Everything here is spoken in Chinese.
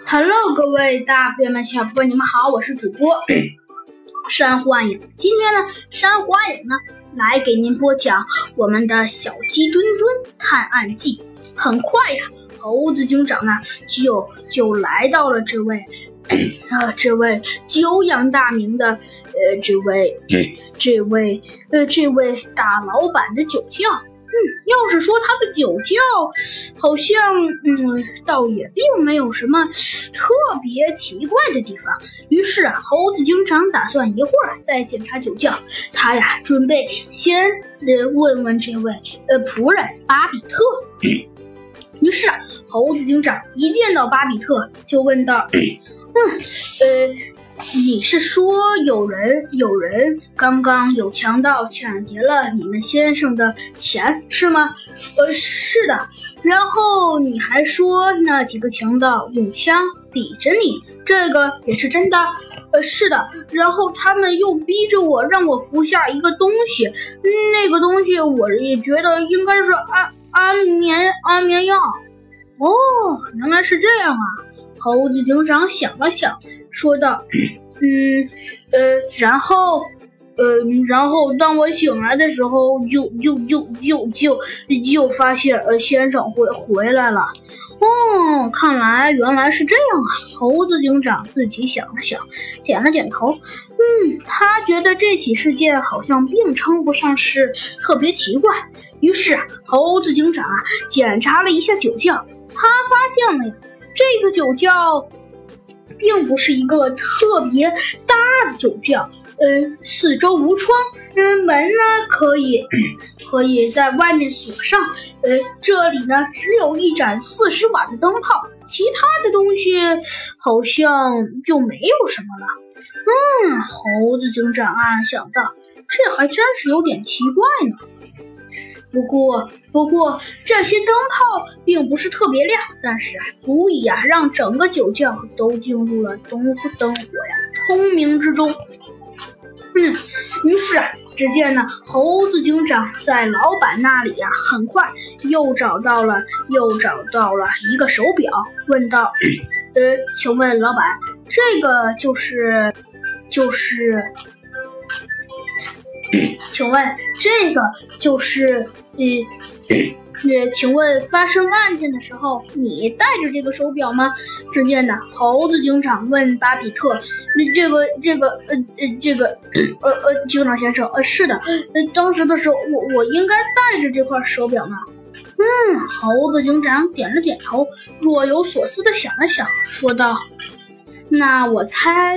Hello，各位大朋友们、小朋友们，你们好，我是主播 山花影。今天呢，山花影呢来给您播讲我们的小鸡墩墩探案记。很快呀，猴子警长呢就就来到了这位 呃这位久仰大名的呃这位这位呃这位大老板的酒窖。嗯，要是说他的酒窖，好像嗯，倒也并没有什么特别奇怪的地方。于是啊，猴子警长打算一会儿再检查酒窖。他呀，准备先呃问问这位呃仆人巴比特。于是啊，猴子警长一见到巴比特就问道：“嗯，呃。”你是说有人有人刚刚有强盗抢劫了你们先生的钱是吗？呃，是的。然后你还说那几个强盗用枪抵着你，这个也是真的？呃，是的。然后他们又逼着我让我服下一个东西，那个东西我也觉得应该是安安眠安眠药。哦，原来是这样啊。猴子警长想了想，说道：“嗯，呃，然后，呃，然后当我醒来的时候，就就就就就就发现，呃，先生回回来了。哦，看来原来是这样啊！”猴子警长自己想了想，点了点头。嗯，他觉得这起事件好像并称不上是特别奇怪。于是，猴子警长，检查了一下酒窖，他发现了。这个酒窖并不是一个特别大的酒窖，嗯，四周无窗，嗯，门呢可以 可以在外面锁上，呃，这里呢只有一盏四十瓦的灯泡，其他的东西好像就没有什么了。嗯，猴子警长暗暗想到，这还真是有点奇怪呢。不过，不过这些灯泡并不是特别亮，但是啊，足以啊让整个酒窖都进入了灯灯火呀通明之中。嗯，于是啊，只见呢，猴子警长在老板那里呀，很快又找到了，又找到了一个手表，问道：“ 呃，请问老板，这个就是，就是？请问这个就是？”嗯，呃，请问发生案件的时候，你带着这个手表吗？只见呢，猴子警长问巴比特：“那这个，这个，呃，呃，这个，呃，呃，警长先生，呃，是的，呃，当时的时候，我我应该带着这块手表吗？”嗯，猴子警长点了点头，若有所思的想了想，说道：“那我猜